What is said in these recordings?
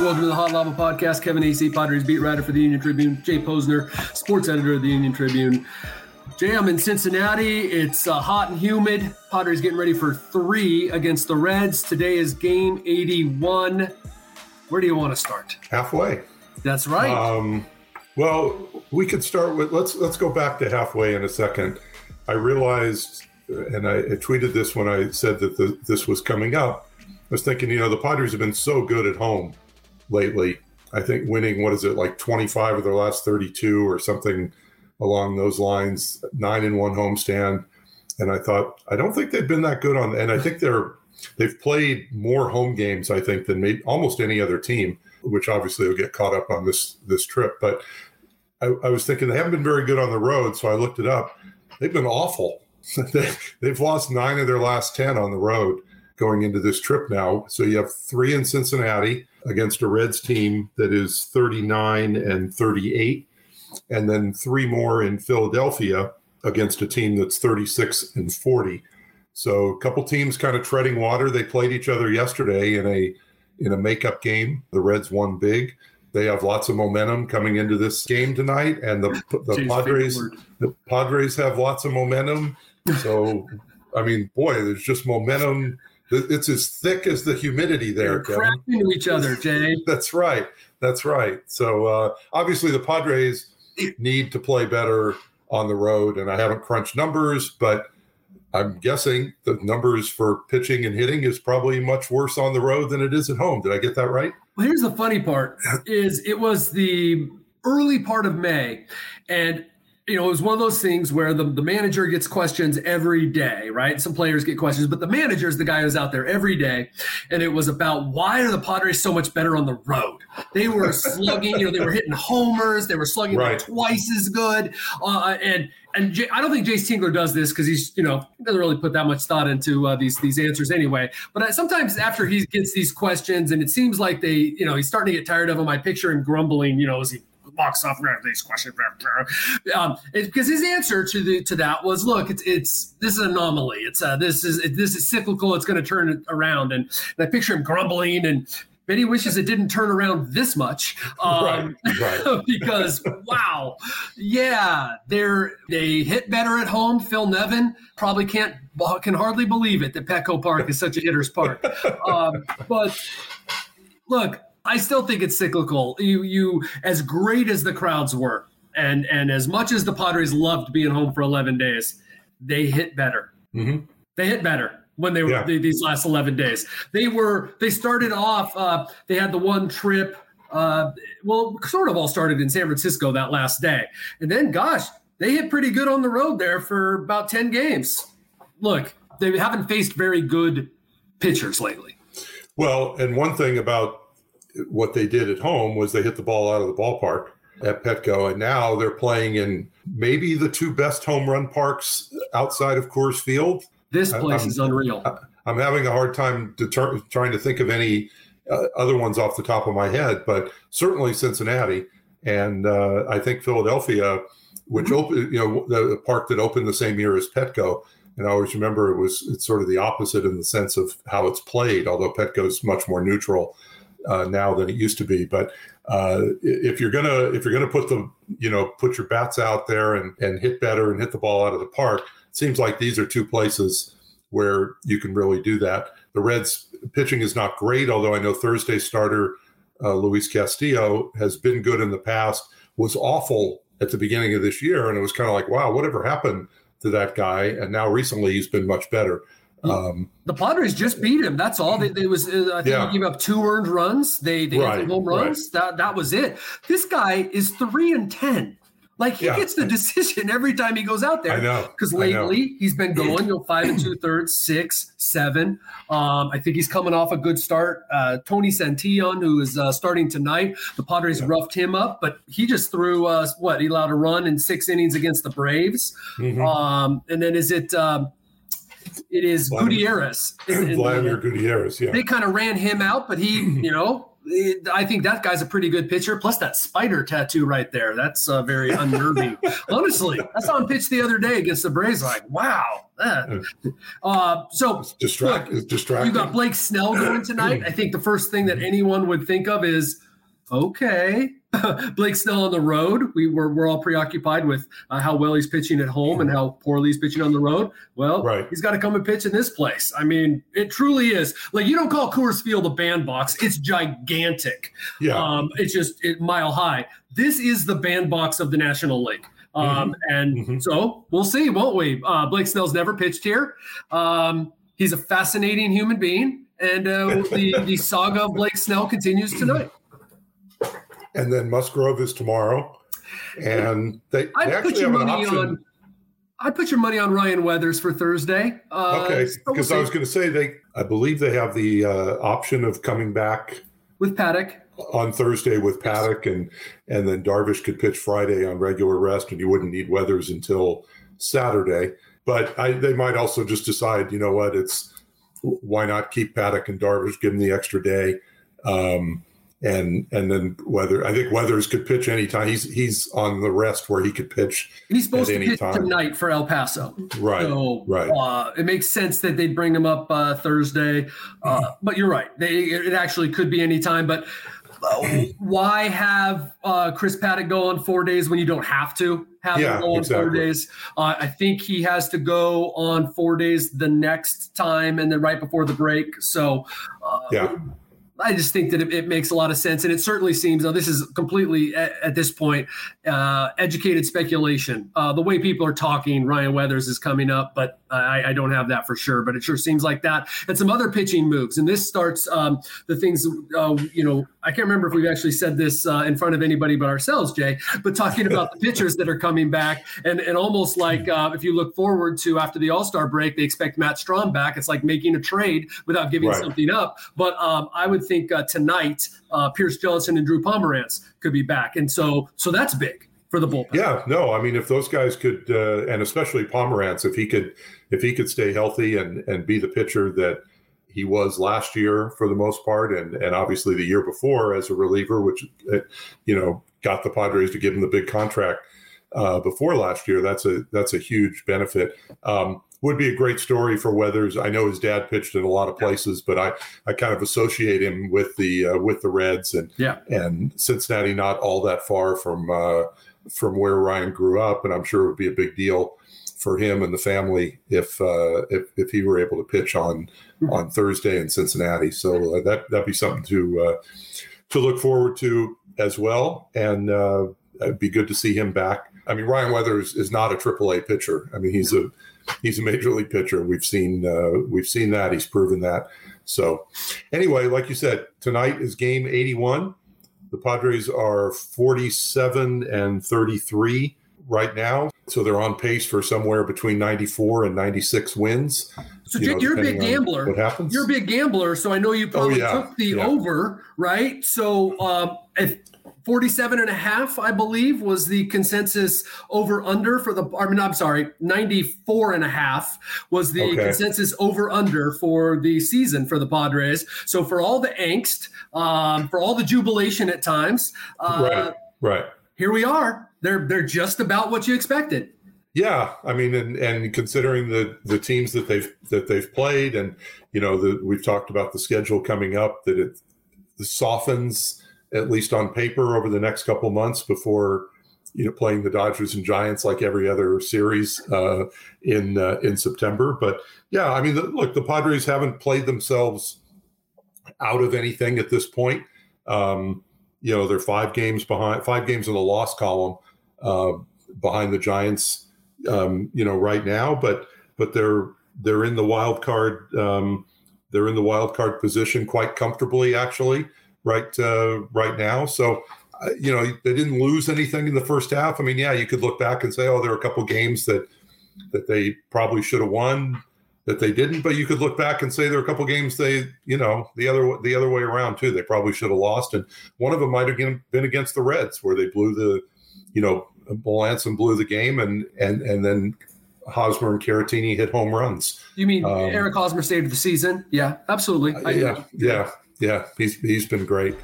Welcome to the Hot Lava Podcast. Kevin Acee, Padres beat writer for the Union Tribune. Jay Posner, sports editor of the Union Tribune. Jay, I'm in Cincinnati. It's uh, hot and humid. Padres getting ready for three against the Reds. Today is game 81. Where do you want to start? Halfway. That's right. Um, well, we could start with let's let's go back to halfway in a second. I realized, and I, I tweeted this when I said that the, this was coming up. I was thinking, you know, the Padres have been so good at home lately. I think winning what is it like 25 of their last 32 or something along those lines, nine in one homestand. And I thought, I don't think they've been that good on, and I think they're they've played more home games, I think, than made almost any other team, which obviously will get caught up on this this trip. But I, I was thinking they haven't been very good on the road, so I looked it up. They've been awful. they, they've lost nine of their last ten on the road going into this trip now. So you have three in Cincinnati against a Reds team that is 39 and 38 and then three more in Philadelphia against a team that's 36 and 40. So a couple teams kind of treading water. They played each other yesterday in a in a makeup game. The Reds won big. They have lots of momentum coming into this game tonight, and the the Padres the Padres have lots of momentum. So, I mean, boy, there's just momentum. It's as thick as the humidity there. They're cracking to each other, Jay. That's right. That's right. So uh, obviously, the Padres need to play better on the road. And I haven't crunched numbers, but I'm guessing the numbers for pitching and hitting is probably much worse on the road than it is at home. Did I get that right? Well, here's the funny part is it was the early part of May and you know, it was one of those things where the, the manager gets questions every day, right? Some players get questions, but the manager is the guy who's out there every day. And it was about why are the Padres so much better on the road? They were slugging, you know, they were hitting homers, they were slugging right. twice as good. Uh, and and Jay, I don't think Jayce Tingler does this because he's, you know, doesn't really put that much thought into uh, these these answers anyway. But I, sometimes after he gets these questions, and it seems like they, you know, he's starting to get tired of them. I picture him grumbling, you know, as he box off these questions um, because his answer to the to that was look it's it's this is an anomaly it's uh this is this is cyclical it's going to turn around and, and I picture him grumbling and Betty wishes it didn't turn around this much um, right, right. because wow, yeah, they're they hit better at home. Phil Nevin probably can't can hardly believe it that Petco Park is such a hitter's park. Um, but look, I still think it's cyclical. You you as great as the crowds were, and and as much as the Padres loved being home for 11 days, they hit better. Mm-hmm. They hit better when they were yeah. these last 11 days. They were they started off. Uh, they had the one trip. Uh, well, sort of all started in San Francisco that last day, and then gosh, they hit pretty good on the road there for about 10 games. Look, they haven't faced very good pitchers lately. Well, and one thing about what they did at home was they hit the ball out of the ballpark at Petco, and now they're playing in maybe the two best home run parks outside of Coors Field. This place I'm, is unreal. I'm having a hard time deter- trying to think of any uh, other ones off the top of my head, but certainly Cincinnati, and uh, I think Philadelphia, which mm-hmm. opened, you know, the, the park that opened the same year as Petco. And I always remember it was it's sort of the opposite in the sense of how it's played, although Petco is much more neutral uh, now than it used to be. But uh, if you're gonna if you're gonna put the you know put your bats out there and and hit better and hit the ball out of the park, seems like these are two places where you can really do that. The Reds pitching is not great, although I know Thursday starter uh, Luis Castillo has been good in the past. Was awful at the beginning of this year, and it was kind of like, wow, whatever happened to that guy? And now recently he's been much better. Um, the Padres just beat him. That's all. They, they was uh, I think yeah. he gave up two earned runs. They they right, home runs. Right. That that was it. This guy is three and ten. Like he yeah. gets the decision every time he goes out there. I know. Because lately he's been going, you know, five and two thirds, six, seven. Um, I think he's coming off a good start. Uh, Tony Santillan, who is uh, starting tonight, the Padres yeah. roughed him up, but he just threw uh, what he allowed a run in six innings against the Braves. Mm-hmm. Um, and then is it? Um, it is Vladimir, Gutierrez. Vladimir Gutierrez, yeah. They kind of ran him out, but he, you know, I think that guy's a pretty good pitcher. Plus that spider tattoo right there. That's uh, very unnerving. Honestly, I saw him pitch the other day against the Braves. Like, wow, Uh, uh, so distract, look, distracting. You got Blake Snell going tonight. I think the first thing that anyone would think of is okay. Blake Snell on the road. We were we're all preoccupied with uh, how well he's pitching at home and how poorly he's pitching on the road. Well, right. he's got to come and pitch in this place. I mean, it truly is like you don't call Coors Field a bandbox. It's gigantic. Yeah, um, it's just it, mile high. This is the bandbox of the National League. Um, mm-hmm. And mm-hmm. so we'll see, won't we? Uh, Blake Snell's never pitched here. Um, he's a fascinating human being, and uh, the the saga of Blake Snell continues tonight and then Musgrove is tomorrow. And they, they actually have an option. On, I'd put your money on Ryan Weathers for Thursday. Uh, okay, because we'll I was going to say they, I believe they have the uh, option of coming back with Paddack on Thursday with Paddack, and and then Darvish could pitch Friday on regular rest, and you wouldn't need Weathers until Saturday. But I, they might also just decide, you know what, it's why not keep Paddack and Darvish, give them the extra day. Um, and and then Weather. I think Weathers could pitch anytime. He's he's on the rest where he could pitch. he's supposed to pitch time. tonight for El Paso. Right. So, right. Uh, it makes sense that they'd bring him up uh, Thursday. Uh. But you're right. They it actually could be any time. But uh, why have uh, Chris Paddack go on four days when you don't have to have yeah, him go on exactly. four days? Uh, I think he has to go on four days the next time and then right before the break. So yeah I just think that it, it, makes a lot of sense, and it certainly seems. Now, this is completely at, at this point uh, educated speculation. Uh, the way people are talking, Ryan Weathers is coming up, but I, I, don't have that for sure. But it sure seems like that, and some other pitching moves. And this starts um, the things. Uh, you know, I can't remember if we've actually said this uh, in front of anybody but ourselves, Jay. But talking about the pitchers that are coming back, and and almost like uh, if you look forward to after the All Star break, they expect Matt Strahm back. It's like making a trade without giving right. something up. But um, I would think uh, tonight, uh, Pierce Johnson and Drew Pomeranz could be back, and so so that's big for the bullpen. Yeah, no, I mean if those guys could, uh, and especially Pomeranz, if he could, if he could stay healthy and and be the pitcher that he was last year for the most part, and and obviously the year before as a reliever, which uh, you know got the Padres to give him the big contract uh, before last year. That's a that's a huge benefit. Um, would be a great story for Weathers. I know his dad pitched in a lot of places, but I, I kind of associate him with the uh, with the Reds and yeah. and Cincinnati not all that far from uh, from where Ryan grew up, and I'm sure it would be a big deal for him and the family if uh, if, if he were able to pitch on on Thursday in Cincinnati. So uh, that that'd be something to uh, to look forward to as well, and uh, it'd be good to see him back. I mean, Ryan Weathers is not a AAA pitcher. I mean, he's a he's a major league pitcher. We've seen uh, we've seen that. He's proven that. So, anyway, like you said, tonight is game 81. The Padres are 47 and 33 right now, so they're on pace for somewhere between 94 and 96 wins. So you Jake, you're a big gambler. What happens? You're a big gambler, so I know you oh, probably oh, yeah. took the yeah. over, right? So um, if 47 and a half, I believe, was the consensus over under for the, I mean, I'm sorry, 94 and a half was the okay. consensus over under for the season for the Padres. So for all the angst, um, for all the jubilation at times, uh, right, right. Here we are. They're, they're just about what you expected. Yeah, I mean, and, and considering the the teams that they've that they've played, and you know, the, we've talked about the schedule coming up, that it softens at least on paper over the next couple months before you know playing the Dodgers and Giants like every other series uh, in uh, in September. But yeah, I mean, the, look, the Padres haven't played themselves out of anything at this point. Um, you know, they're five games behind, five games in the loss column uh, behind the Giants. Um, you know, right now, but but they're they're in the wild card. Um, they're in the wild card position quite comfortably, actually right uh, right now. So, uh, you know, they didn't lose anything in the first half. I mean, yeah, you could look back and say, oh, there are a couple games that that they probably should have won that they didn't, but you could look back and say there are a couple games they, you know, the other the other way around too. They probably should have lost, and one of them might have been against the Reds, where they blew the, you know, Melancon blew the game, and and and then Hosmer and Caratini hit home runs. You mean um, Eric Hosmer saved the season? Yeah, absolutely. Uh, yeah, yeah, yeah, he's he's been great.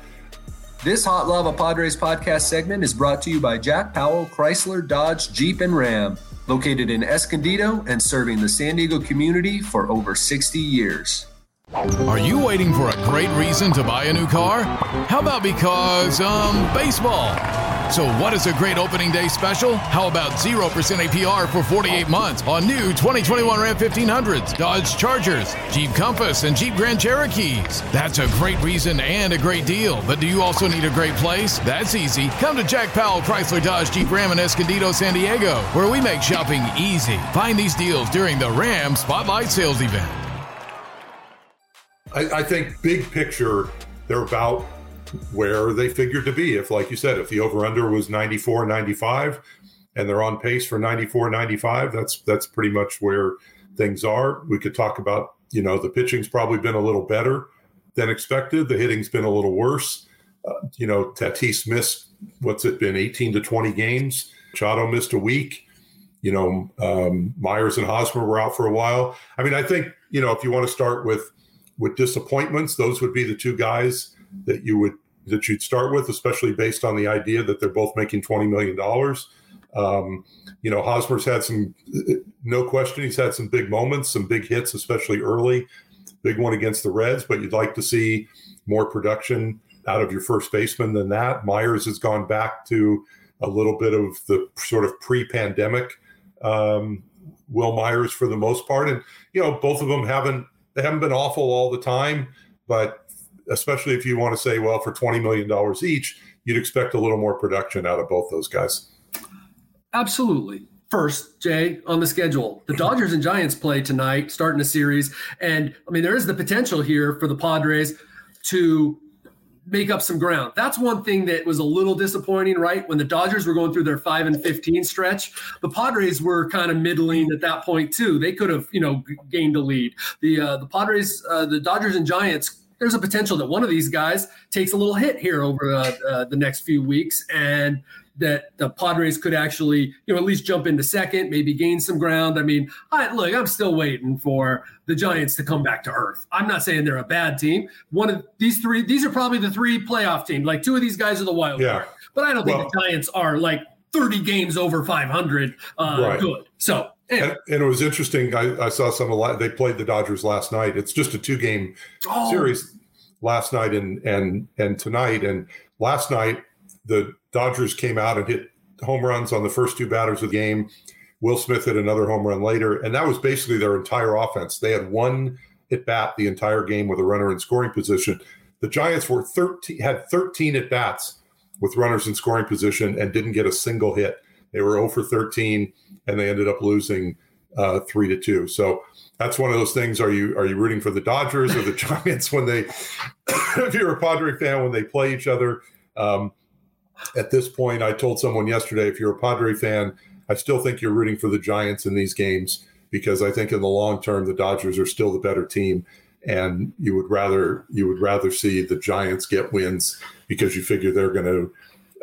This Hot Lava Padres podcast segment is brought to you by Jack Powell, Chrysler, Dodge, Jeep, and Ram. located in Escondido and serving the San Diego community for over 60 years. Are you waiting for a great reason to buy a new car? How about because, um, baseball? So, what is a great opening day special? How about 0% APR for 48 months on new 2021 Ram 1500s, Dodge Chargers, Jeep Compass, and Jeep Grand Cherokees? That's a great reason and a great deal. But do you also need a great place? That's easy. Come to Jack Powell Chrysler Dodge Jeep Ram in Escondido, San Diego, where we make shopping easy. Find these deals during the Ram Spotlight Sales Event. I, I think big picture, they're about where they figured to be. If, like you said, if the over under was 94, 95, and they're on pace for 94, 95, that's that's pretty much where things are. We could talk about, you know, the pitching's probably been a little better than expected. The hitting's been a little worse. Uh, you know, Tatis missed what's it been, 18 to 20 games. Machado missed a week. You know, um, Myers and Hosmer were out for a while. I mean, I think you know if you want to start with with disappointments, those would be the two guys that you would that you'd start with, especially based on the idea that they're both making twenty million dollars. Um, you know, Hosmer's had some, no question, he's had some big moments, some big hits, especially early. Big one against the Reds, but you'd like to see more production out of your first baseman than that. Myers has gone back to a little bit of the sort of pre-pandemic um, Wil Myers for the most part, and you know, both of them haven't they haven't been awful all the time, but especially if you want to say, well, for $20 million each, you'd expect a little more production out of both those guys. Absolutely. First, Jay, on the schedule, the Dodgers and Giants play tonight, starting a series. And I mean, there is the potential here for the Padres to make up some ground. That's one thing that was a little disappointing, right? When the Dodgers were going through their 5 and 15 stretch, the Padres were kind of middling at that point too. They could have, you know, gained a lead. The uh, the Padres, uh, the Dodgers and Giants there's a potential that one of these guys takes a little hit here over uh, uh, the next few weeks and that the Padres could actually, you know, at least jump into second, maybe gain some ground. I mean, I, look, I'm still waiting for the Giants to come back to earth. I'm not saying they're a bad team. One of these three, these are probably the three playoff teams. Like two of these guys are the wild yeah. card, but I don't think well, the Giants are like 30 games over 500 uh, right. good. So and, and, it was interesting. I, I saw some. Lot, they played the Dodgers last night. It's just a two game oh. series last night and and and tonight. And last night the Dodgers came out and hit home runs on the first two batters of the game. Will Smith hit another home run later, and that was basically their entire offense. They had one at bat the entire game with a runner in scoring position. The Giants were 13 had 13 at bats with runners in scoring position and didn't get a single hit. They were 0 for 13, and they ended up losing uh, three to two. So that's one of those things. Are you are you rooting for the Dodgers or the Giants when they, if you're a Padre fan, when they play each other? Um, at this point, I told someone yesterday, if you're a Padre fan, I still think you're rooting for the Giants in these games because I think in the long term the Dodgers are still the better team, and you would rather you would rather see the Giants get wins because you figure they're going to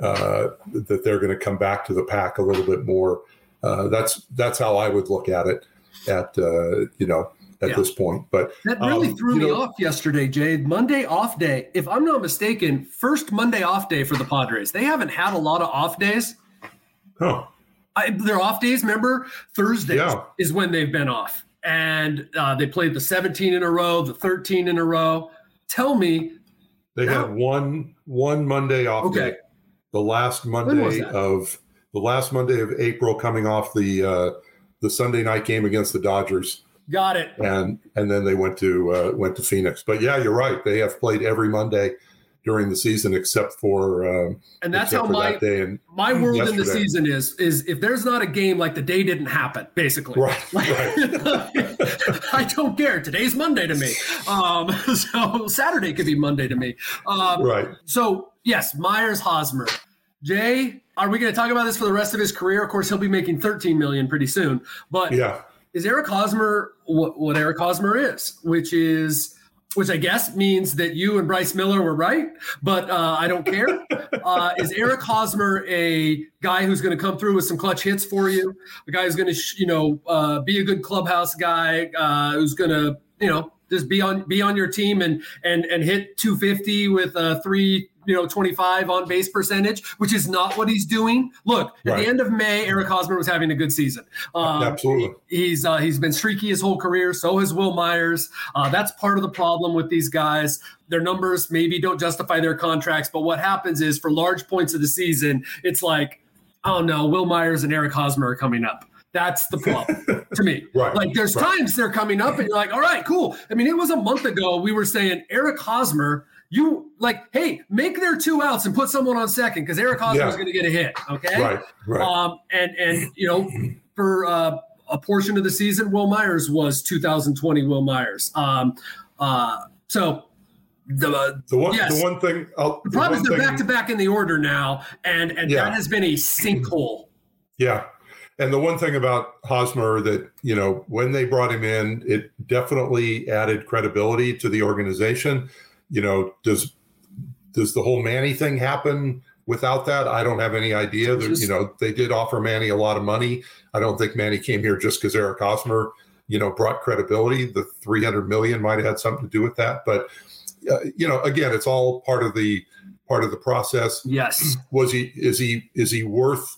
uh, that they're going to come back to the pack a little bit more. Uh, that's that's how I would look at it. At uh, you know at yeah. this point, but that really um, threw me know, off yesterday, Jade. Monday off day, if I'm not mistaken, first Monday off day for the Padres. They haven't had a lot of off days. Huh. I, their off days, remember Thursdays yeah. is when they've been off, and uh, they played the 17 in a row, the 13 in a row. Tell me, they now, had one one Monday off okay. day the last Monday of the last Monday of April, coming off the uh, the Sunday night game against the Dodgers. Got it. And and then they went to uh, went to Phoenix. But yeah, you're right. They have played every Monday during the season except for um, and that's how my that my world yesterday. in the season is is if there's not a game like the day didn't happen basically right, like, right. i don't care today's monday to me um so saturday could be monday to me um right so yes myers hosmer jay are we going to talk about this for the rest of his career of course he'll be making 13 million pretty soon but yeah is eric hosmer what, what eric hosmer is which is which I guess means that you and Bryce Miller were right, but uh, I don't care. Uh, is Eric Hosmer a guy who's going to come through with some clutch hits for you? A guy who's going to, sh- you know, uh, be a good clubhouse guy uh, who's going to, you know, just be on be on your team and and and hit 250 with uh, three you know 25 on base percentage, which is not what he's doing. Look, at Right. the end of May, Eric Hosmer was having a good season. Um, Absolutely. He's uh, he's been streaky his whole career. So has Wil Myers. Uh, that's part of the problem with these guys. Their numbers maybe don't justify their contracts, but what happens is for large points of the season, it's like, oh no, Wil Myers and Eric Hosmer are coming up. That's the problem to me. Right, Like there's right. times they're coming up and you're like, all right, cool. I mean, it was a month ago we were saying Eric Hosmer, you like, hey, make their two outs and put someone on second because Eric Hosmer Yeah. is going to get a hit. Okay. Right, right. Um, and and you know, for uh, a portion of the season, Wil Myers was 2020 Wil Myers. Um, uh, so the the one, yes. the one thing, I'll, the problem is they're thing- back to back in the order now, and and Yeah. that has been a sinkhole. Yeah. And the one thing about Hosmer that, you know, when they brought him in, it definitely added credibility to the organization. You know, does does the whole Manny thing happen without that? I don't have any idea. Just- you know, they did offer Manny a lot of money. I don't think Manny came here just because Eric Hosmer, you know, brought credibility. The 300 million might have had something to do with that. But, uh, you know, again, it's all part of the part of the process Yes, was he is he is he worth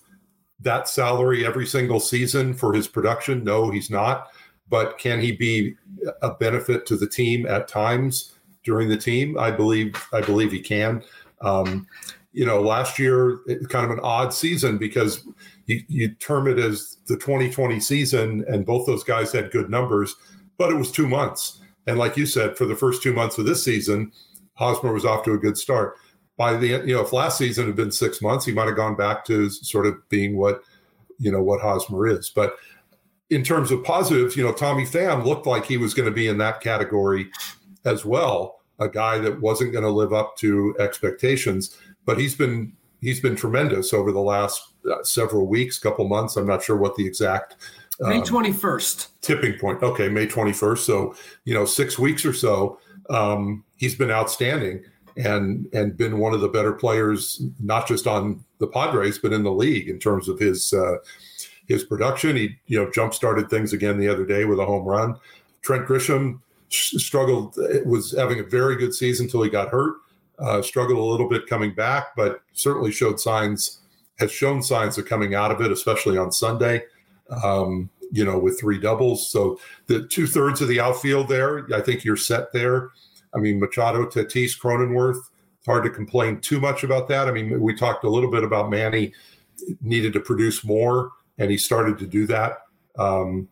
that salary every single season for his production no he's not but can he be a benefit to the team at times during the team i believe i believe he can. Um, you know last year it, kind of an odd season because you, you term it as the 2020 season and both those guys had good numbers but it was two months. And like you said for the first two months of this season hosmer was off to a good start. By the you know if last season had been six months he might have gone back to sort of being what you know what hosmer is. But in terms of positives you know tommy pham looked like he was going to be in that category as well a guy that wasn't going to live up to expectations but he's been he's been tremendous over the last uh, several weeks couple months i'm not sure what the exact May um, 21st. tipping point. Okay, May 21st. So, you know, six weeks or so, um, he's been outstanding and and been one of the better players, not just on the Padres, but in the league in terms of his uh, his production. He you know jump started things again the other day with a home run. Trent Grisham struggled, was having a very good season until he got hurt. Uh, struggled a little bit coming back, but certainly showed signs, has shown signs of coming out of it, especially on Sunday um, you know, with three doubles. So the two thirds of the outfield there, I think you're set there. I mean, Machado, Tatis, Cronenworth. Hard to complain too much about that. I mean, we talked a little bit about Manny needed to produce more, and he started to do that. Um,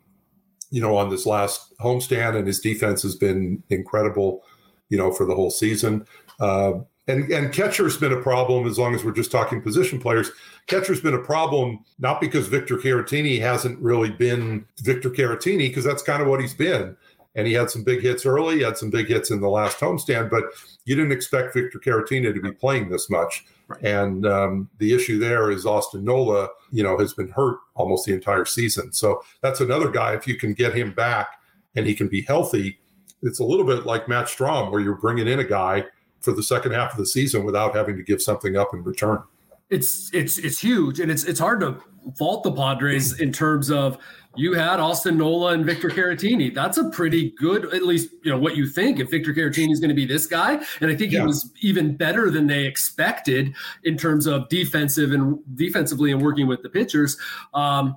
you know, on this last homestand, and his defense has been incredible. You know, for the whole season. Uh, and and catcher's been a problem as long as we're just talking position players. Catcher's been a problem not because Victor Caratini hasn't really been Victor Caratini because that's kind of what he's been. And he had some big hits early, he had some big hits in the last homestand, but you didn't expect Victor Caratini to be playing this much. And um, the issue there is Austin Nola, you know, has been hurt almost the entire season. So that's another guy. If you can get him back and he can be healthy, it's a little bit like Matt Strahm, where you're bringing in a guy for the second half of the season without having to give something up in return. It's it's it's huge, and it's it's hard to fault the Padres in terms of you had Austin Nola and Victor Caratini. That's a pretty good, at least you know what you think. If Victor Caratini is going to be this guy, and I think Yeah. he was even better than they expected in terms of defensive and defensively and working with the pitchers. Um,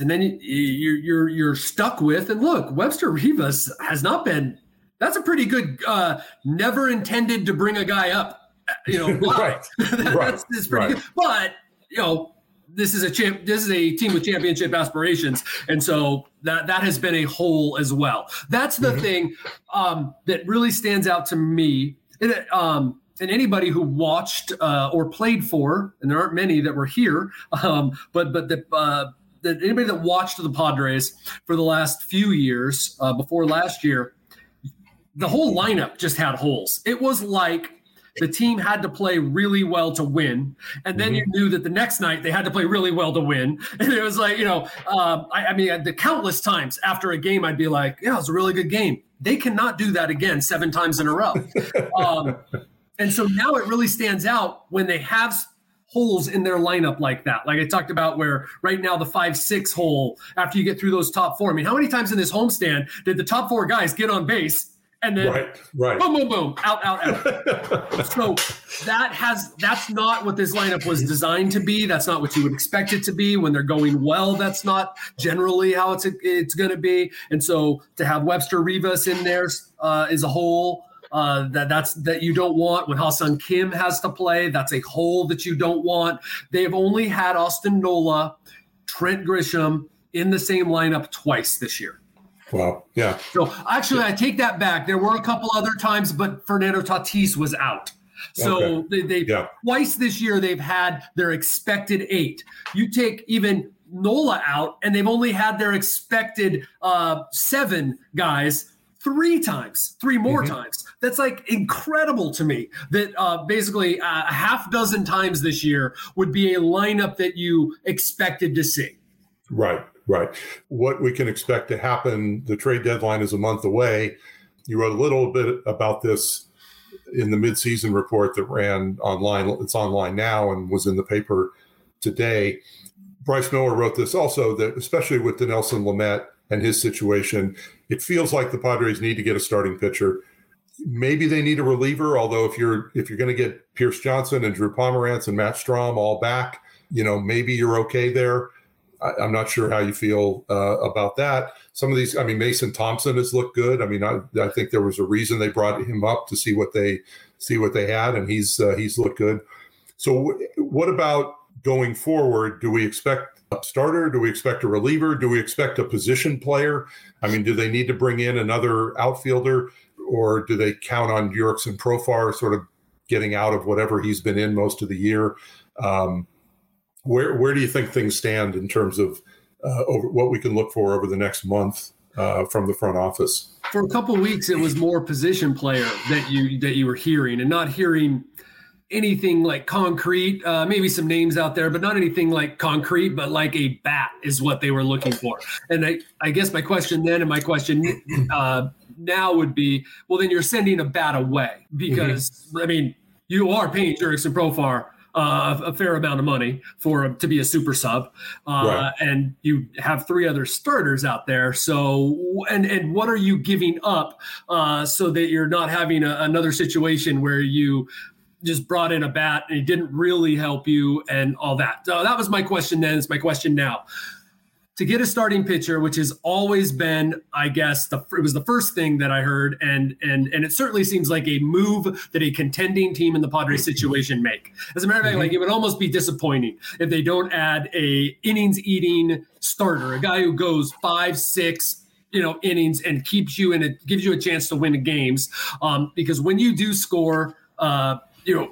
and then you- you're you're you're stuck with and look, Webster Rivas has not been. That's a pretty good. Uh, never intended to bring a guy up. You know, Right. that's, Right. that's pretty Right. good. But you know, this is a champ. This is a team with championship aspirations, and so that that has been a hole as well. That's the Mhm. thing um, that really stands out to me. And, um, and anybody who watched uh, or played for, and there aren't many that were here, um, but but the. Uh, that anybody that watched the Padres for the last few years, uh, before last year, the whole lineup just had holes. It was like the team had to play really well to win, and then you knew that the next night they had to play really well to win. And it was like, you know, um, I, I mean, the countless times after a game, I'd be like, "Yeah, it was a really good game." They cannot do that again seven times in a row. um, and so now it really stands out when they have holes in their lineup like that. Like I talked about, where right now the five six hole after you get through those top four. I mean, how many times in this homestand did the top four guys get on base and then right, right. boom, boom, boom, out, out, out. so that has that's not what this lineup was designed to be. That's not what you would expect it to be when they're going well. That's not generally how it's it's going to be. And so to have Webster Rivas in there uh, is a hole. Uh, that that's that you don't want when Ha-Seong Kim has to play. That's a hole that you don't want. They've only had Austin Nola, Trent Grisham in the same lineup twice this year. Wow. Yeah. So actually, I take that back. There were a couple other times, but Fernando Tatis was out. So Okay. they, they Yeah. twice this year they've had their expected eight. You take even Nola out, and they've only had their expected uh, seven guys three times, three more Mhm. times. That's like incredible to me. That uh, basically uh, a half dozen times this year would be a lineup that you expected to see. Right, right. What we can expect to happen, the trade deadline is a month away. You wrote a little bit about this in the midseason report that ran online. It's online now and was in the paper today. Bryce Miller wrote this also that, especially with Dinelson Lamet and his situation, it feels like the Padres need to get a starting pitcher. Maybe they need a reliever, although if you're if you're going to get Pierce Johnson and Drew Pomeranz and Matt Strahm all back, you know maybe you're okay there. I, I'm not sure how you feel uh, about that. Some of these, I mean, Mason Thompson has looked good. I mean, I, I think there was a reason they brought him up to see what they see what they had, and he's uh, he's looked good. So, w- what about going forward? Do we expect a starter? Do we expect a reliever? Do we expect a position player? I mean, do they need to bring in another outfielder, or do they count on Jurickson Profar sort of getting out of whatever he's been in most of the year? Um, where where do you think things stand in terms of uh, over what we can look for over the next month uh, from the front office? for a couple weeks it was more position player that you that you were hearing and not hearing anything like concrete. Uh, maybe some names out there but not anything like concrete but like a bat is what they were looking for. And i, I guess my question then and my question uh, now would be well then you're sending a bat away because i mean you are paying Jurickson Profar uh, a fair amount of money for to be a super sub, uh, Right. and you have three other starters out there. So, and and what are you giving up uh, so that you're not having a, another situation where you just brought in a bat and it didn't really help you and all that. So that was my question then. It's my question now. To get a starting pitcher, which has always been, I guess, the it was the first thing that I heard, and and and it certainly seems like a move that a contending team in the Padres situation make. As a matter of fact, like it would almost be disappointing if they don't add a innings eating starter, a guy who goes five, six, you know, innings and keeps you and it, gives you a chance to win the games. Um, because when you do score, uh, you know,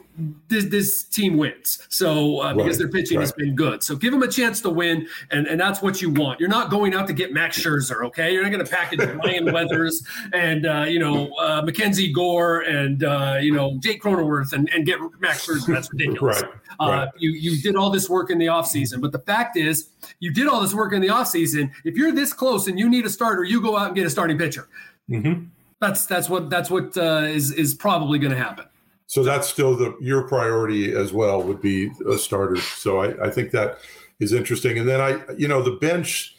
this, this team wins. So uh, because their pitching has been good, so give them a chance to win, and and that's what you want. You're not going out to get Max Scherzer, okay? You're not going to package Ryan Weathers and uh, you know uh, Mackenzie Gore and uh, you know Jake Cronenworth and, and get Max Scherzer. That's ridiculous. Right, Uh, right. you you did all this work in the offseason, but the fact is, you did all this work in the offseason. If you're this close and you need a starter, you go out and get a starting pitcher. Mhm. That's that's what that's what uh, is is probably going to happen. So that's still the your priority as well would be a starter. So I, I think that is interesting. And then I, you know, the bench.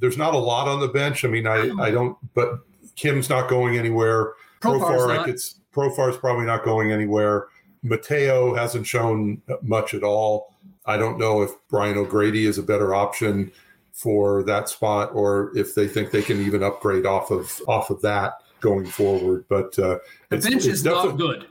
There's not a lot on the bench. I mean, I I don't. But Kim's not going anywhere. Profar's Profar, I not. could, Profar's probably not going anywhere. Mateo hasn't shown much at all. I don't know if Brian O'Grady is a better option for that spot, or if they think they can even upgrade off of off of that going forward. But uh, The it's- bench it's is not good.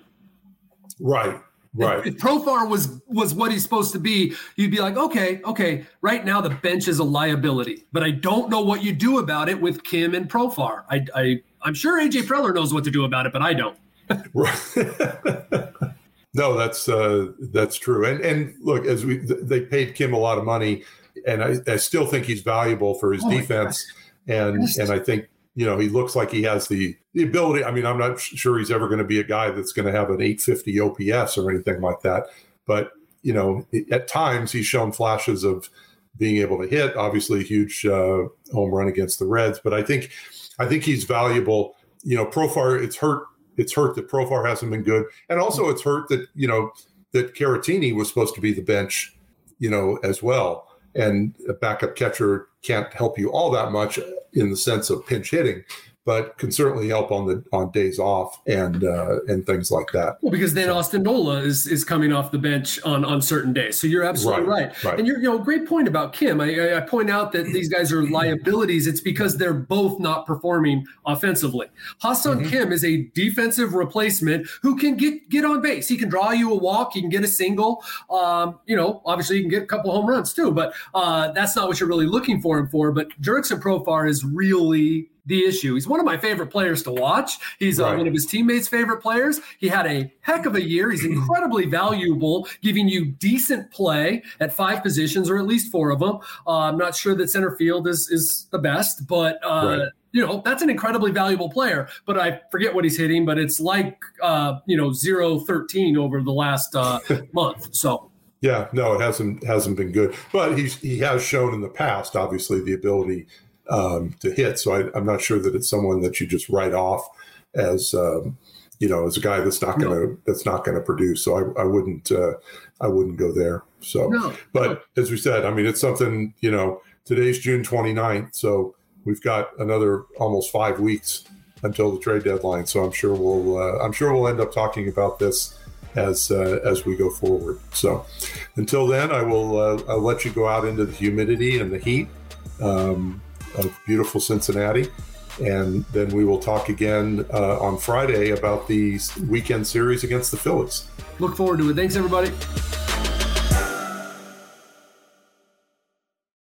Right, right. If Profar was was what he's supposed to be, you'd be like, okay, okay. Right now, the bench is a liability, but I don't know what you do about it with Kim and Profar. I, I I'm sure AJ Preller knows what to do about it, but I don't. no, that's uh, that's true. And and look, as we they paid Kim a lot of money, and I, I still think he's valuable for his Oh defense. And and I think you know he looks like he has the the ability. I mean, I'm not sure he's ever going to be a guy that's going to have an 850 OPS or anything like that. But you know, at times he's shown flashes of being able to hit. Obviously, a huge uh, home run against the Reds. But I think I think he's valuable. You know, Profar. It's hurt. It's hurt that Profar hasn't been good, and also it's hurt that you know that Caratini was supposed to be the bench, you know, as well. And a backup catcher can't help you all that much in the sense of pinch hitting. But can certainly help on the on days off and uh, and things like that. Well, because then so. Austin Nola is is coming off the bench on on certain days. So you're absolutely right. right. right. And you're you know great point about Kim. I, I point out that these guys are liabilities. It's because they're both not performing offensively. Ha-Seong mm-hmm. Kim is a defensive replacement who can get get on base. He can draw you a walk. He can get a single. Um, you know, obviously he can get a couple home runs too. But uh, that's not what you're really looking for him for. But Jurickson Profar is really the issue. He's one of my favorite players to watch. He's uh, right. uh, one of his teammates' favorite players. He had a heck of a year. He's incredibly valuable, giving you decent play at five positions or at least four of them. Uh, I'm not sure that center field is is the best, but. Uh, right you know that's an incredibly valuable player but i forget what he's hitting but it's like uh you know 0 13 over the last uh month so yeah no it hasn't hasn't been good but he's he has shown in the past obviously the ability um, to hit. So I, am not sure that it's someone that you just write off as um, you know as a guy that's not going to no. that's not to produce. So I, I wouldn't uh, I wouldn't go there. So, no. but as we said, I mean it's something you know. Today's June 29th, so we've got another almost five weeks until the trade deadline. So I'm sure we'll uh, I'm sure we'll end up talking about this as uh, as we go forward. So until then, I will uh, I'll let you go out into the humidity and the heat. Um, of beautiful Cincinnati. And then we will talk again uh, on Friday about the weekend series against the Phillies. Look forward to it. Thanks, everybody.